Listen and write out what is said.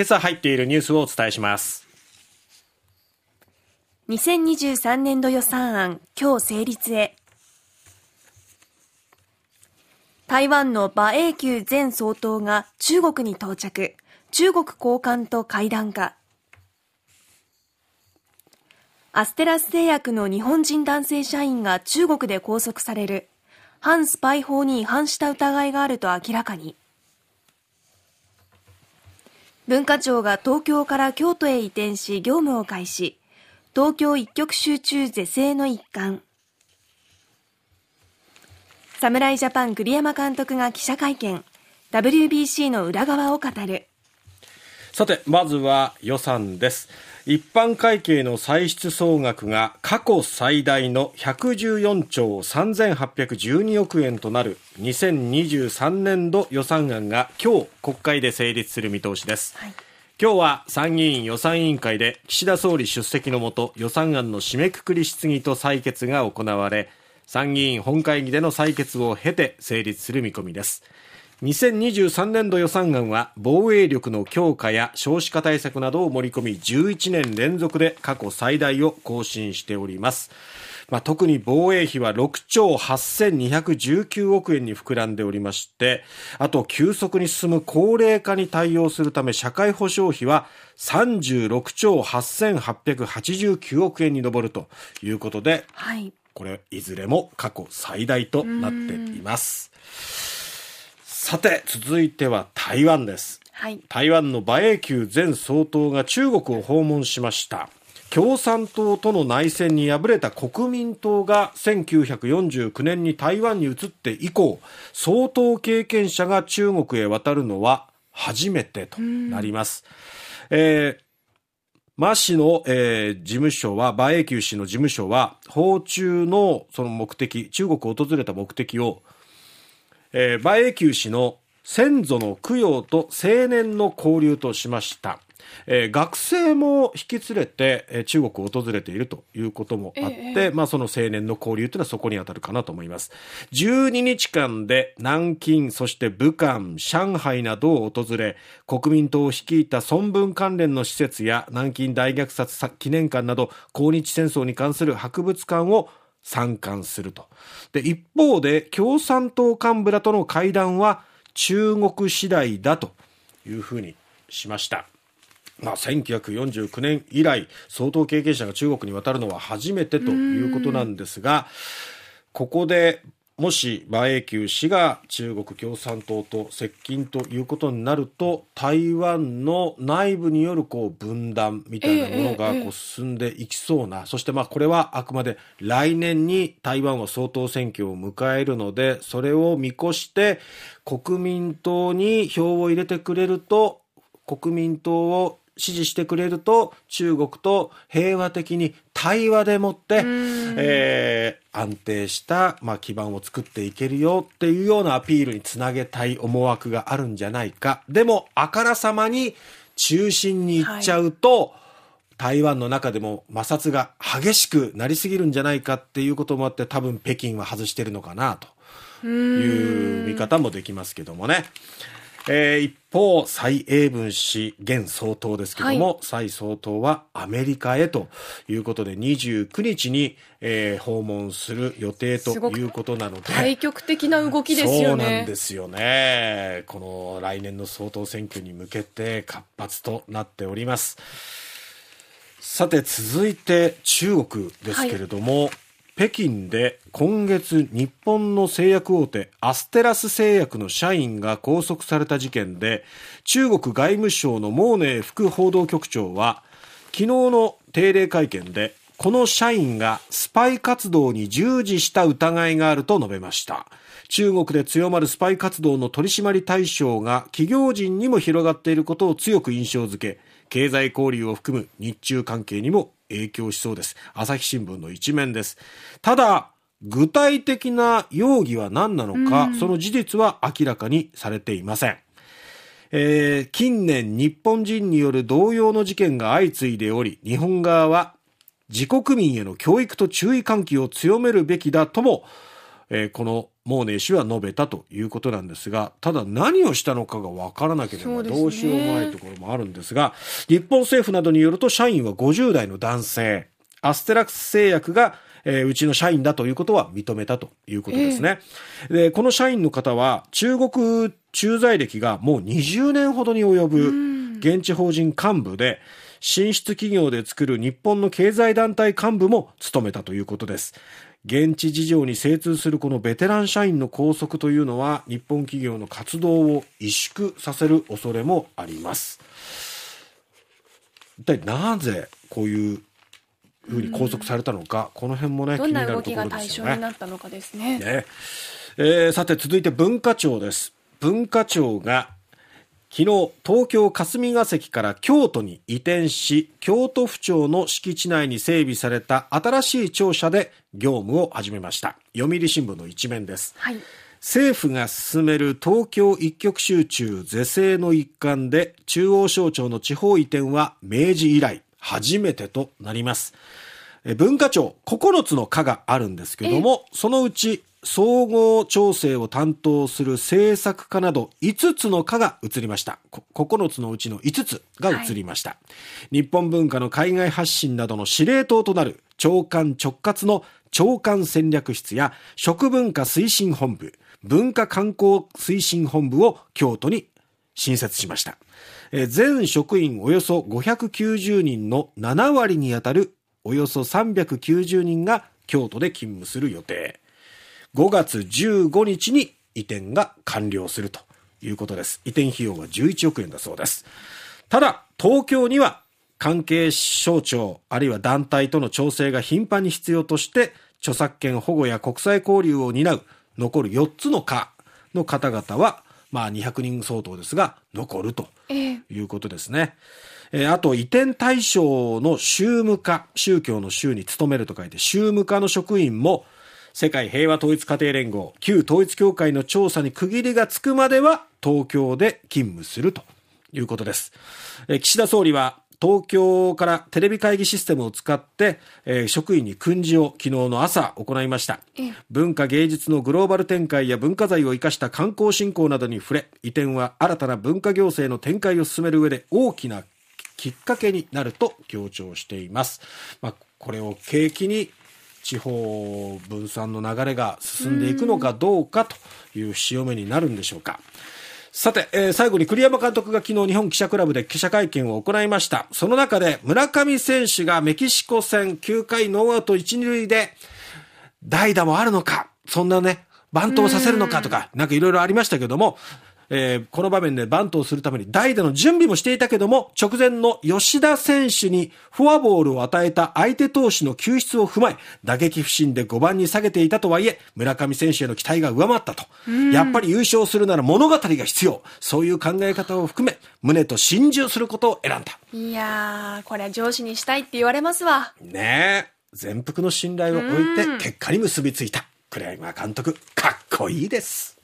今朝入っているニュースをお伝えします。2023年度予算案今日成立へ。台湾の馬英九前総統が中国に到着。中国高官と会談か。アステラス製薬の日本人男性社員が中国で拘束される。反スパイ法に違反した疑いがあると明らかに。文化庁が東京から京都へ移転し業務を開始。東京一極集中是正の一環。侍ジャパン栗山監督が記者会見。WBC の裏側を語る。さてまずは予算です。一般会計の歳出総額が過去最大の114兆3812億円となる2023年度予算案が今日国会で成立する見通しです、はい、今日は参議院予算委員会で岸田総理出席のもと予算案の締めくくり質疑と採決が行われ参議院本会議での採決を経て成立する見込みです2023年度予算案は防衛力の強化や少子化対策などを盛り込み11年連続で過去最大を更新しております。まあ、特に防衛費は6兆8219億円に膨らんでおりまして、あと急速に進む高齢化に対応するため社会保障費は36兆8889億円に上るということで、はい、これいずれも過去最大となっています。さて、続いては台湾です。はい、台湾の馬英九前総統が中国を訪問しました。共産党との内戦に敗れた国民党が1949年に台湾に移って以降、総統経験者が中国へ渡るのは初めてとなります。えー馬氏の、えー、事務所は、馬英九氏の事務所は、訪中のその目的、中国を訪れた目的をえー、馬英九氏の先祖の供養と青年の交流としました。えー、学生も引き連れて、えー、中国を訪れているということもあって、ええ、まあその青年の交流というのはそこに当たるかなと思います。12日間で南京、そして武漢、上海などを訪れ、国民党を率いた孫文関連の施設や南京大虐殺記念館など、抗日戦争に関する博物館を参観すると。で、一方で共産党幹部らとの会談は中国次第だというふうにしました。まあ、1949年以来、総統経験者が中国に渡るのは初めてということなんですが、ここでもし馬英九氏が中国共産党と接近ということになると台湾の内部によるこう分断みたいなものがこう進んでいきそうな、そしてまあこれはあくまで来年に台湾は総統選挙を迎えるのでそれを見越して国民党に票を入れてくれると国民党を支持してくれると中国と平和的に対話でもって、えー、安定した、まあ、基盤を作っていけるよっていうようなアピールにつなげたい思惑があるんじゃないか。でも、あからさまに中心に行っちゃうと、はい台湾の中でも摩擦が激しくなりすぎるんじゃないかっていうこともあって多分北京は外してるのかなという見方もできますけどもね。えー、一方、蔡英文氏、現総統ですけども、はい、蔡総統はアメリカへということで、29日に、えー、訪問する予定ということなので。対極的な動きですよね。そうなんですよね。この来年の総統選挙に向けて活発となっております。さて、続いて中国ですけれども、はい北京で今月日本の製薬大手アステラス製薬の社員が拘束された事件で中国外務省のモーネー副報道局長は昨日の定例会見でこの社員がスパイ活動に従事した疑いがあると述べました。中国で強まるスパイ活動の取り締まり対象が企業人にも広がっていることを強く印象づけ経済交流を含む日中関係にも影響しそうです。朝日新聞の一面です。ただ、具体的な容疑は何なのか、その事実は明らかにされていません。えー、近年日本人による同様の事件が相次いでおり、日本側は自国民への教育と注意喚起を強めるべきだとも、えー、このモーネー氏は述べたということなんですが、ただ何をしたのかが分からなければどうしようもないところもあるんですが、日本政府などによると社員は50代の男性、アステラクス製薬がえー、うちの社員だということは認めたということですね。えー、で、この社員の方は中国駐在歴がもう20年ほどに及ぶ現地法人幹部で、進出企業で作る日本の経済団体幹部も務めたということです。現地事情に精通するこのベテラン社員の拘束というのは日本企業の活動を萎縮させる恐れもあります。一体なぜこういうふうに拘束されたのか、この辺もねどんな動きが対象になったのかですね。ね、えー、さて続いて文化庁です。文化庁が昨日、東京霞が関から京都に移転し、京都府庁の敷地内に整備された新しい庁舎で業務を始めました。読売新聞の一面です。はい、政府が進める東京一極集中是正の一環で、中央省庁の地方移転は明治以来初めてとなります。文化庁9つの課があるんですけども、そのうち総合調整を担当する政策課など5つの課が移りました。9つのうちの5つが移りました、はい。日本文化の海外発信などの司令塔となる長官直括の長官戦略室や食文化推進本部、文化観光推進本部を京都に新設しました。全職員およそ590人の7割にあたるおよそ390人が京都で勤務する予定。5月15日に移転が完了するということです。移転費用は11億円だそうです。ただ、東京には関係省庁、あるいは団体との調整が頻繁に必要として、著作権保護や国際交流を担う残る4つの課の方々は、まあ200人相当ですが、残るということですね。えー、あと、移転対象の宗務課、宗教の宗に勤めると書いて、宗務課の職員も、世界平和統一家庭連合、旧統一協会の調査に区切りがつくまでは東京で勤務するということです。岸田総理は東京からテレビ会議システムを使って、えー、職員に訓示を昨日の朝行いました。文化芸術のグローバル展開や文化財を生かした観光振興などに触れ、移転は新たな文化行政の展開を進める上で大きなきっかけになると強調しています。まあ、これを契機に地方分散の流れが進んでいくのかどうかという潮目になるんでしょうか。さて、えー、最後に栗山監督が昨日日本記者クラブで記者会見を行いました。その中で村上選手がメキシコ戦9回ノーアウト1、2塁で代打もあるのか、そんなね、バントをさせるのかとか、なんかいろいろありましたけども、えー、この場面でバントをするために代打の準備もしていたけども、直前の吉田選手にフォアボールを与えた相手投手の救出を踏まえ、打撃不振で5番に下げていたとはいえ、村上選手への期待が上回ったと。やっぱり優勝するなら物語が必要。そういう考え方を含め、胸と心中することを選んだ。いやー、これは上司にしたいって言われますわ。ねえ。全幅の信頼を置いて結果に結びついた。栗山監督、かっこいいです。